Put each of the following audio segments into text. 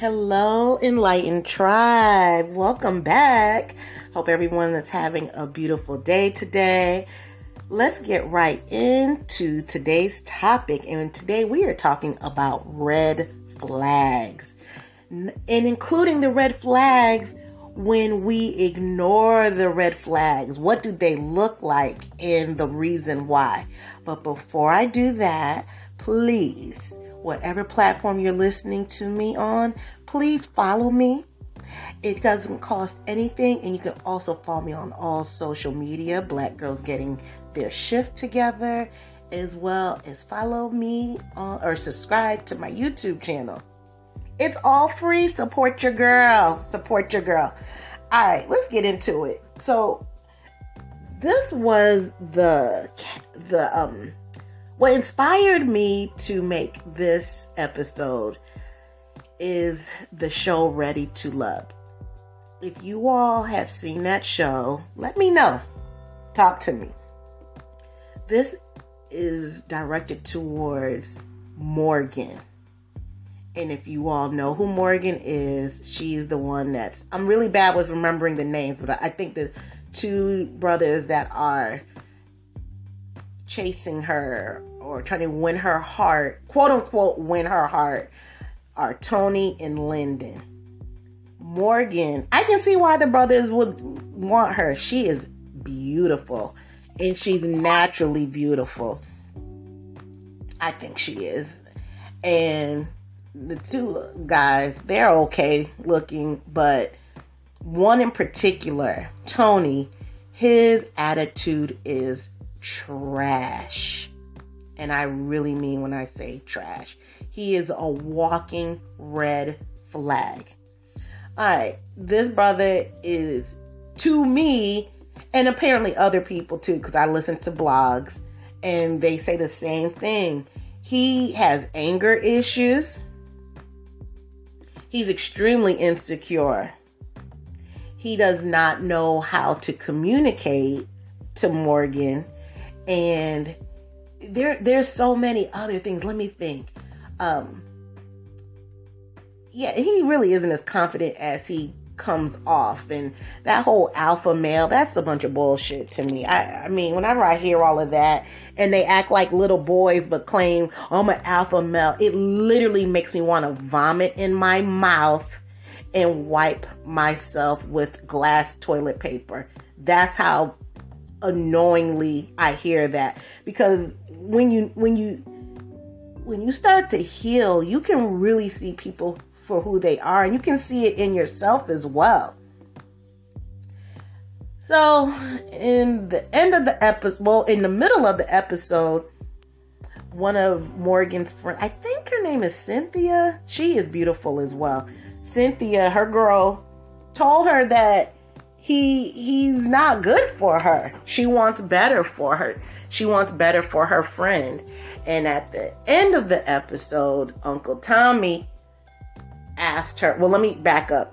Hello, Enlightened Tribe. Welcome back. Hope everyone is having a beautiful day today. Let's get right into today's topic. And today we are talking about red flags. And including the red flags when we ignore the red flags. What do they look like and the reason why? But before I do that, please, whatever platform you're listening to me on, please follow me. It doesn't cost anything, and you can also follow me on all social media. Black Girls Getting Their Shift Together, as well as follow me on, or subscribe to my YouTube channel. It's all free. Support your girl. Support your girl. All right, let's get into it. So, this was the the um what inspired me to make this episode is the show Ready to Love. If you all have seen that show, let me know. Talk to me. This is directed towards Morgan. And if you all know who Morgan is, she's the one that's. I'm really bad with remembering the names, but I think the two brothers that are chasing her or trying to win her heart, quote unquote, win her heart, are Tony and Lyndon. Morgan, I can see why the brothers would want her. She is beautiful and she's naturally beautiful. I think she is. And the two guys, they're okay looking, but one in particular, Tony, his attitude is trash. And I really mean when I say trash. He is a walking red flag. All right, this brother is to me, and apparently other people too, because I listen to blogs and they say the same thing. He has anger issues. He's extremely insecure. He does not know how to communicate to Morgan and there there's so many other things. Let me think. Um yeah, he really isn't as confident as he comes off. And that whole alpha male that's a bunch of bullshit to me. I, I mean whenever i hear all of that and they act like little boys but claim i'm an alpha male it literally makes me want to vomit in my mouth and wipe myself with glass toilet paper. That's how annoyingly I hear that. Because when you when you when you start to heal, you can really see people for who they are and you can see it in yourself as well. So, in the end of the episode, well, in the middle of the episode, one of Morgan's friends, I think her name is Cynthia. She is beautiful as well. Cynthia, her girl, told her that he he's not good for her. She wants better for her. She wants better for her friend. And at the end of the episode, Uncle Tommy asked her, well, let me back up.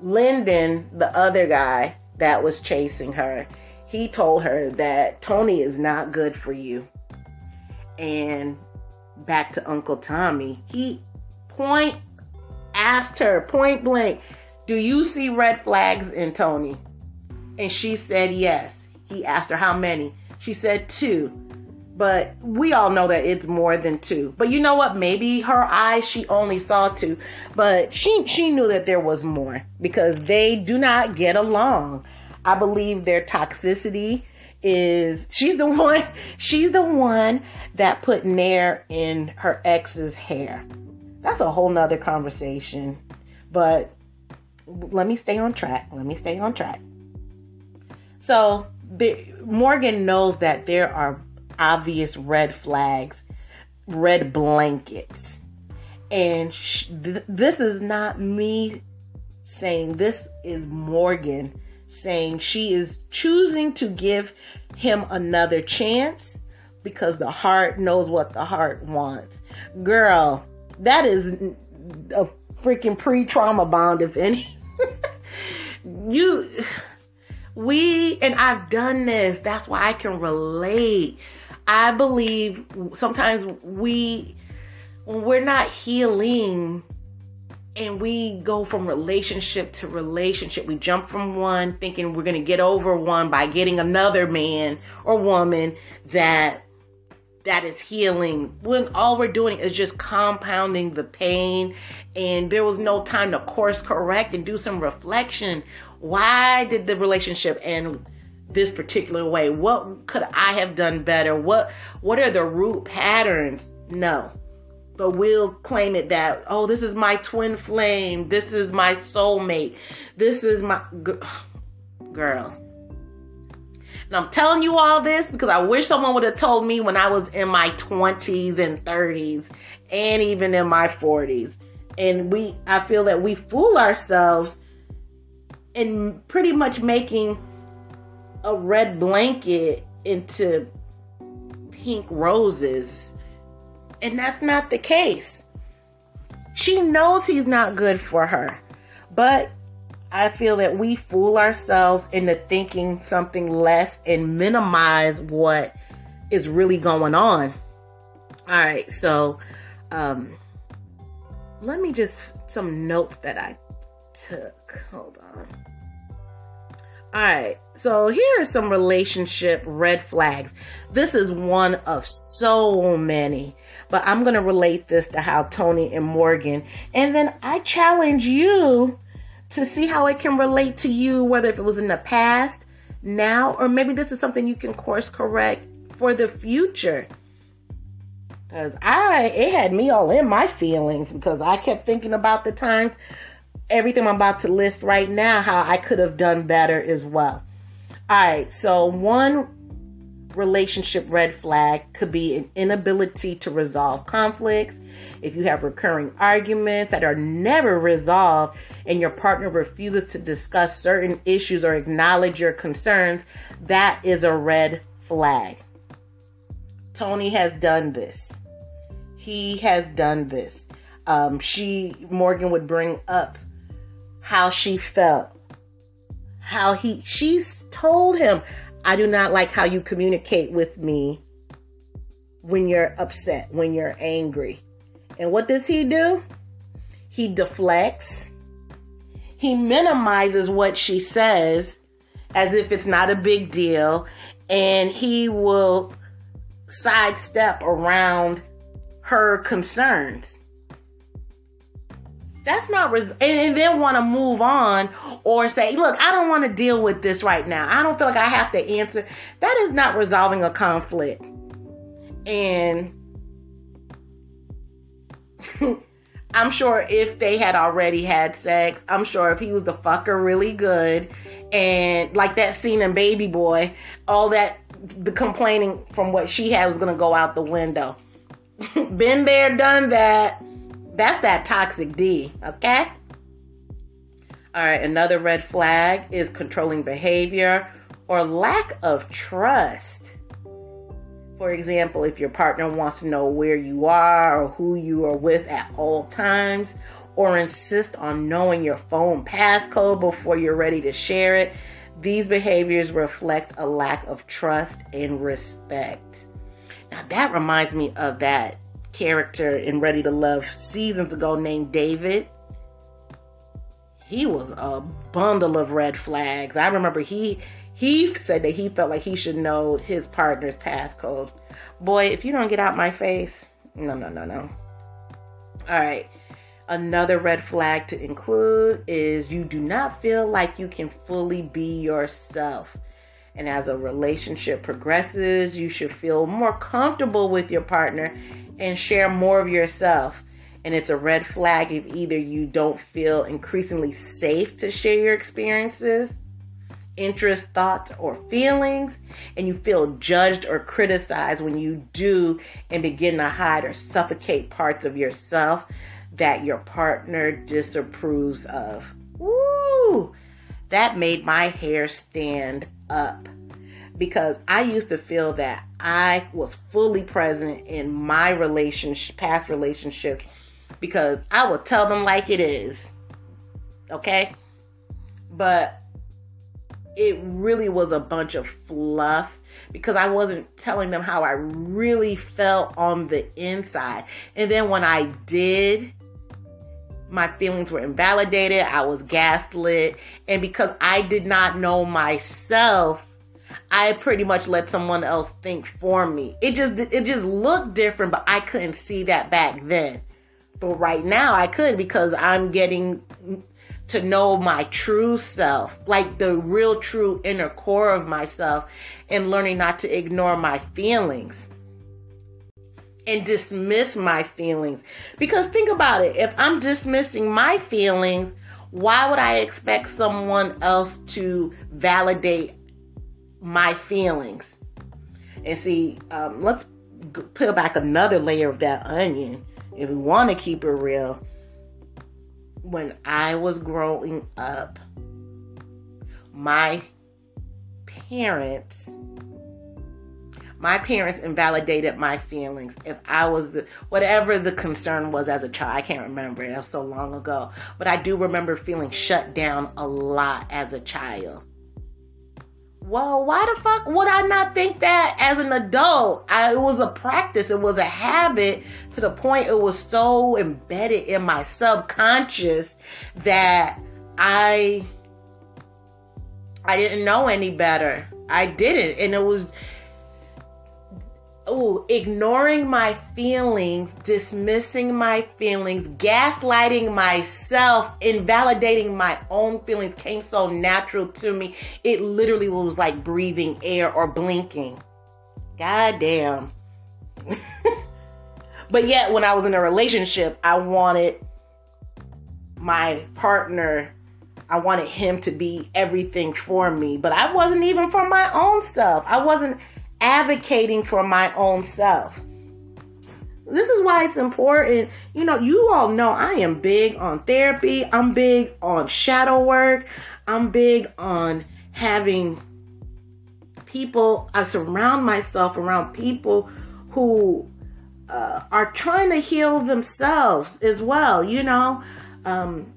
Lyndon, the other guy that was chasing her, he told her that Tony is not good for you. And back to Uncle Tommy, he point asked her point blank, Do you see red flags in Tony? And she said yes. He asked her how many. She said two. But we all know that it's more than two. But you know what? Maybe her eyes she only saw two, but she she knew that there was more because they do not get along. I believe their toxicity is she's the one she's the one that put nair in her ex's hair. That's a whole nother conversation. But let me stay on track. Let me stay on track. So the, Morgan knows that there are obvious red flags, red blankets. And sh- th- this is not me saying, this is Morgan saying she is choosing to give him another chance because the heart knows what the heart wants. Girl, that is a freaking pre trauma bond, if any. you we, and I've done this, that's why I can relate. I believe sometimes we, when we're not healing, and we go from relationship to relationship. We jump from one thinking we're going to get over one by getting another man or woman that that is healing when all we're doing is just compounding the pain and there was no time to course correct and do some reflection why did the relationship end this particular way? What could i have done better? What what are the root patterns? No. But we'll claim it that oh this is my twin flame. This is my soulmate. This is my girl. And i'm telling you all this because i wish someone would have told me when i was in my 20s and 30s and even in my 40s and we i feel that we fool ourselves in pretty much making a red blanket into pink roses and that's not the case. She knows he's not good for her. But I feel that we fool ourselves into thinking something less and minimize what is really going on. All right, so um let me just some notes that I took. Hold on. All right, so here are some relationship red flags. This is one of so many, but I'm going to relate this to how Tony and Morgan, and then I challenge you to see how it can relate to you, whether if it was in the past, now, or maybe this is something you can course correct for the future. Because I, it had me all in my feelings because I kept thinking about the times everything I'm about to list right now, how I could have done better as well. All right, so one relationship red flag could be an inability to resolve conflicts. If you have recurring arguments that are never resolved and your partner refuses to discuss certain issues or acknowledge your concerns, that is a red flag. Tony has done this. He has done this. Um, she, Morgan, would bring up how she felt. How he, she's told him, I do not like how you communicate with me when you're upset, when you're angry. And what does he do? He deflects. He minimizes what she says as if it's not a big deal. And he will sidestep around her concerns. That's not res- and, and then want to move on or say, "Look, I don't want to deal with this right now. I don't feel like I have to answer." That is not resolving a conflict. And I'm sure if they had already had sex, I'm sure if he was the fucker really good and like that scene in Baby Boy, all that the complaining from what she had was going to go out the window. Been there, done that. That's that toxic D, okay? All right, another red flag is controlling behavior or lack of trust. For example, if your partner wants to know where you are or who you are with at all times, or insist on knowing your phone passcode before you're ready to share it, these behaviors reflect a lack of trust and respect. Now, that reminds me of that character in Ready to Love seasons ago named David. He was a bundle of red flags. I remember he he said that he felt like he should know his partner's passcode. Boy, if you don't get out my face, no, no, no, no. All right. Another red flag to include is you do not feel like you can fully be yourself. And as a relationship progresses, you should feel more comfortable with your partner and share more of yourself. And it's a red flag if either you don't feel increasingly safe to share your experiences, interests, thoughts, or feelings, and you feel judged or criticized when you do and begin to hide or suffocate parts of yourself that your partner disapproves of. Woo! That made my hair stand up because I used to feel that I was fully present in my relationship, past relationships, because I would tell them like it is. Okay? But it really was a bunch of fluff because I wasn't telling them how I really felt on the inside. And then when I did, my feelings were invalidated, I was gaslit, and because I did not know myself, I pretty much let someone else think for me. It just it just looked different, but I couldn't see that back then. But right now I could because I'm getting to know my true self, like the real true inner core of myself and learning not to ignore my feelings and dismiss my feelings. Because think about it if I'm dismissing my feelings, why would I expect someone else to validate my feelings? And see, um, let's peel back another layer of that onion if we want to keep it real. When I was growing up, my parents my parents invalidated my feelings if I was the whatever the concern was as a child. I can't remember. It was so long ago. But I do remember feeling shut down a lot as a child. Well, why the fuck would I not think that as an adult? I, it was a practice, it was a habit to the point it was so embedded in my subconscious that I I didn't know any better. I didn't. And it was oh, ignoring my feelings, dismissing my feelings, gaslighting myself, invalidating my own feelings came so natural to me. It literally was like breathing air or blinking. God damn. but yet, when I was in a relationship, I wanted my partner, I wanted him to be everything for me, but I wasn't even for my own self. I wasn't advocating for my own self. This is why it's important. You know, you all know I am big on therapy. I'm big on shadow work. I'm big on having people, I surround myself around people who uh, are trying to heal themselves as well, you know. Um,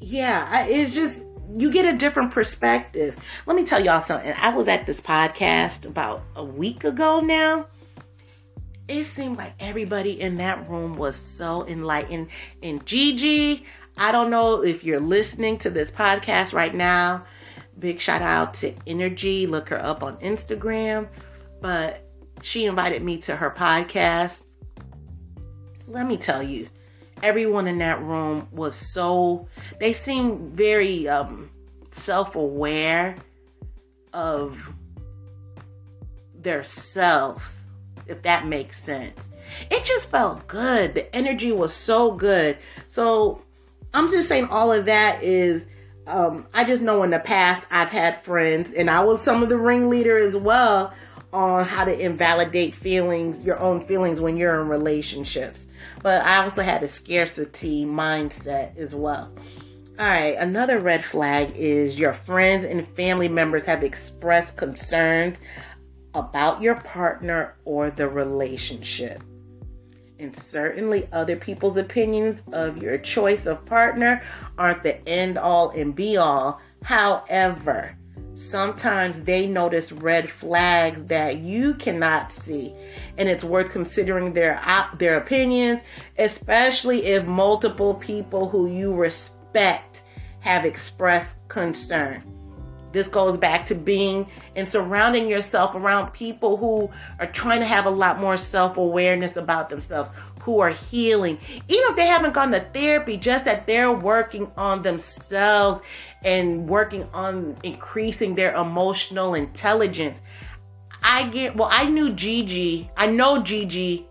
yeah, it's just you get a different perspective. Let me tell y'all something. I was at this podcast about a week ago now. It seemed like everybody in that room was so enlightened. And Gigi, I don't know if you're listening to this podcast right now. Big shout out to Energy. Look her up on Instagram. But she invited me to her podcast. Let me tell you, everyone in that room was so they seemed very um self-aware of their selves if that makes sense. It just felt good. The energy was so good. So i'm just saying all of that is um, i just know in the past i've had friends and i was some of the ringleader as well on how to invalidate feelings, your own feelings when you're in relationships. But I also had a scarcity mindset as well. All right, another red flag is your friends and family members have expressed concerns about your partner or the relationship. And certainly, other people's opinions of your choice of partner aren't the end all and be all. However, sometimes they notice red flags that you cannot see. And it's worth considering their their opinions especially if multiple people who you respect have expressed concern. This goes back to being and surrounding yourself around people who are trying to have a lot more self-awareness about themselves who are healing. Even if they haven't gone to therapy just that they're working on themselves and working on increasing their emotional intelligence. I get, well, I knew Gigi, I know Gigi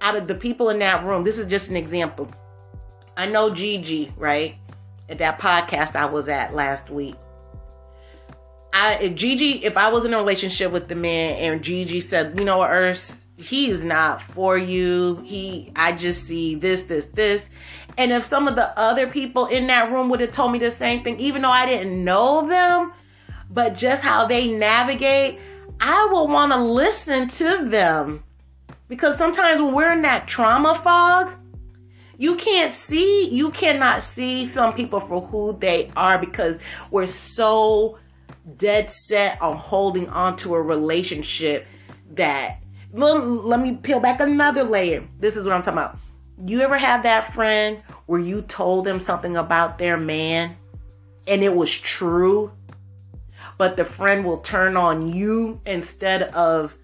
out of the people in that room. This is just an example. I know Gigi, right? At that podcast I was at last week. I, if Gigi, if I was in a relationship with the man and Gigi said, you know what, Urs, he is not for you. He, I just see this, this, this. And if some of the other people in that room would have told me the same thing, even though I didn't know them, but just how they navigate, I will want to listen to them. Because sometimes when we're in that trauma fog, you can't see, you cannot see some people for who they are because we're so dead set on holding on to a relationship that let, let me peel back another layer. This is what I'm talking about You ever have that friend where you told them something about their man and it was true, but the friend will turn on you instead of,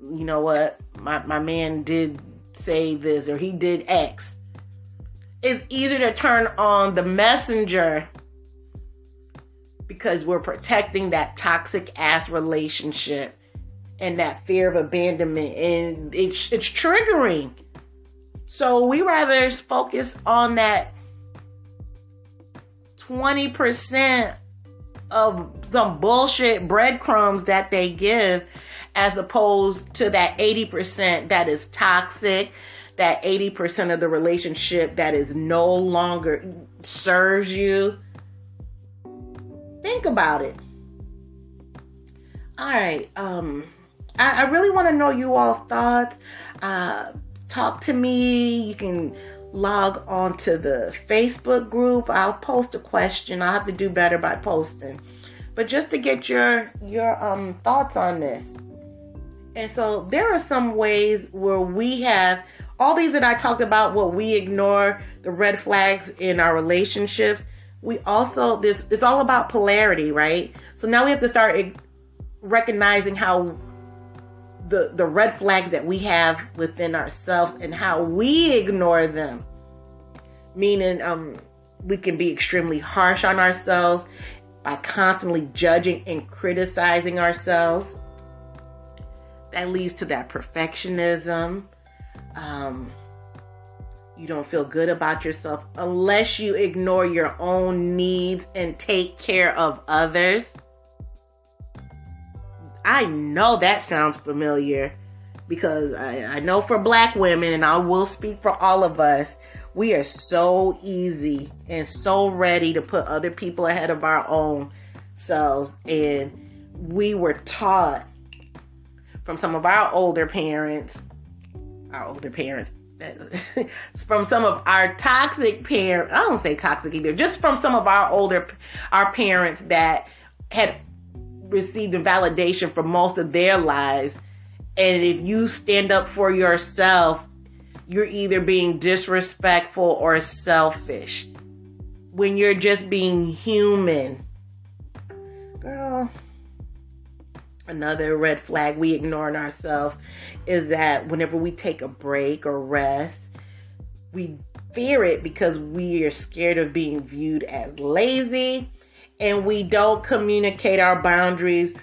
you know what, my, my man did say this or he did X. It's easier to turn on the messenger because we're protecting that toxic ass relationship and that fear of abandonment and it's, it's triggering so we rather focus on that 20% of some bullshit breadcrumbs that they give as opposed to that 80% that is toxic that 80% of the relationship that is no longer serves you. Think about it. All right um i, I really want to know you all's thoughts. Uh talk to me. You can log on to the facebook group. I'll post a question. I'll have to do better by posting. But just to get your your um thoughts on this. And so there are some ways where we have all these that I talked about, what we ignore, the red flags in our relationships. We also this it's all about polarity, right? So now we have to start recognizing how the the red flags that we have within ourselves and how we ignore them. Meaning um we can be extremely harsh on ourselves by constantly judging and criticizing ourselves. That leads to that perfectionism. Um, you don't feel good about yourself unless you ignore your own needs and take care of others. I know that sounds familiar because I, I, know for black women, and I will speak for all of us, we are so easy and so ready to put other people ahead of our own selves. And we were taught from some of our older parents, our older parents, from some of our toxic parents, I don't say toxic either, just from some of our older, our parents that had received validation for most of their lives. And if you stand up for yourself, you're either being disrespectful or selfish. When you're just being human. Girl, another red flag we ignore in ourselves is that whenever we take a break or rest, we fear it because we are scared of being viewed as lazy and we don't communicate our boundaries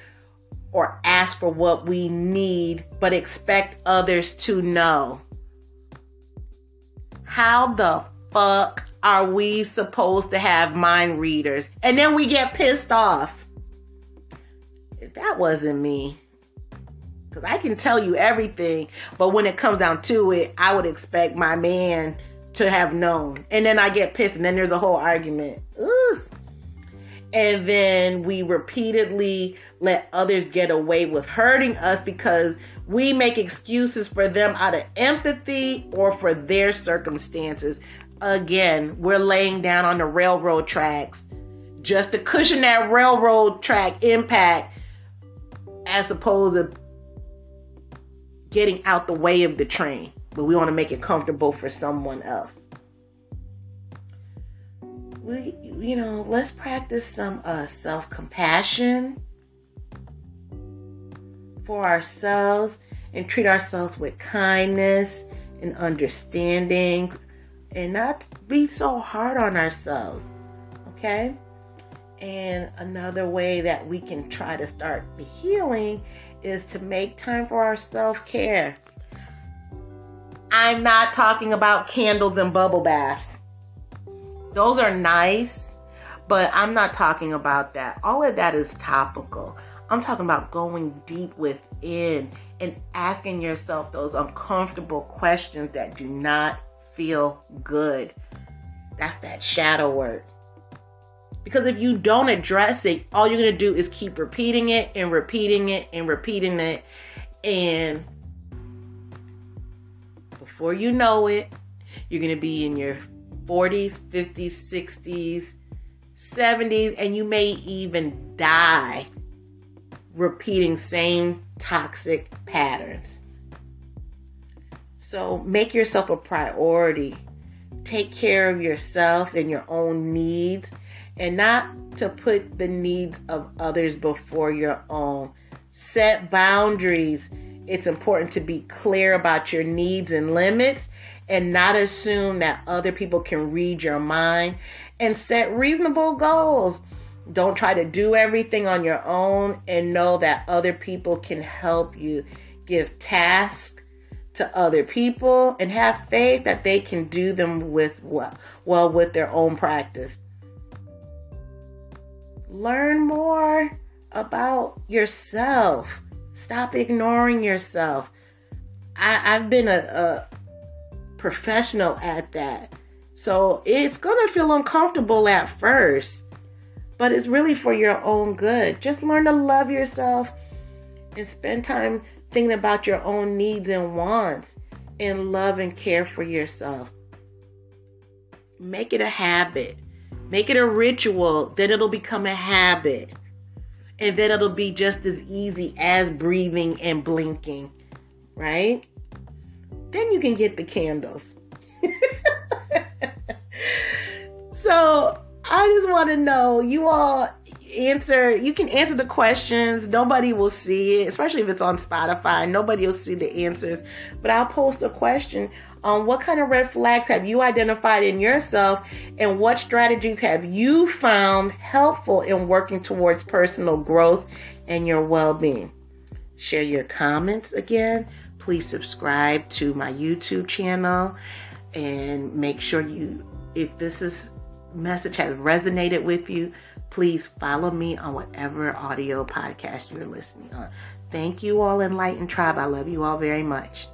or ask for what we need, but expect others to know. How the fuck are we supposed to have mind readers? And then we get pissed off. If that wasn't me. Because I can tell you everything, but when it comes down to it, I would expect my man to have known. And then I get pissed, and then there's a whole argument. Ugh and then we repeatedly let others get away with hurting us because we make excuses for them out of empathy or for their circumstances. Again, we're laying down on the railroad tracks just to cushion that railroad track impact as opposed to getting out the way of the train. But we want to make it comfortable for someone else we, you know, let's practice some uh, self compassion for ourselves and treat ourselves with kindness and understanding and not be so hard on ourselves. Okay? And another way that we can try to start the healing is to make time for our self care. I'm not talking about candles and bubble baths. Those are nice, but I'm not talking about that. All of that is topical. I'm talking about going deep within and asking yourself those uncomfortable questions that do not feel good. That's that shadow work. Because if you don't address it, all you're going to do is keep repeating it and repeating it and repeating it. And before you know it, you're going to be in your 40s, 50s, 60s, 70s, and you may even die repeating same toxic patterns. So make yourself a priority. Take care of yourself and your own needs and not to put the needs of others before your own. Set boundaries. It's important to be clear about your needs and limits and not assume that other people can read your mind and set reasonable goals. Don't try to do everything on your own and know that other people can help you. Give tasks to other people and have faith that they can do them with well, well with their own practice. Learn more about yourself. Stop ignoring yourself. I, have been a, a professional at that. So it's going to feel uncomfortable at first, but it's really for your own good. Just learn to love yourself and spend time thinking about your own needs and wants and love and care for yourself. Make it a habit. Make it a ritual, then it'll become a habit. And then it'll be just as easy as breathing and blinking, right? Then you can get the candles. so I just want to know you all answer you can answer the questions. Nobody will see it especially if it's on spotify. Nobody will see the answers. But i'll post a question on what kind of red flags have you identified in yourself and what strategies have you found helpful in working towards personal growth and your well-being? Share your comments again please subscribe to my youtube channel and make sure you if this is message has resonated with you please follow me on whatever audio podcast you're listening on. Thank you all, Enlightened Tribe. I love you all very much.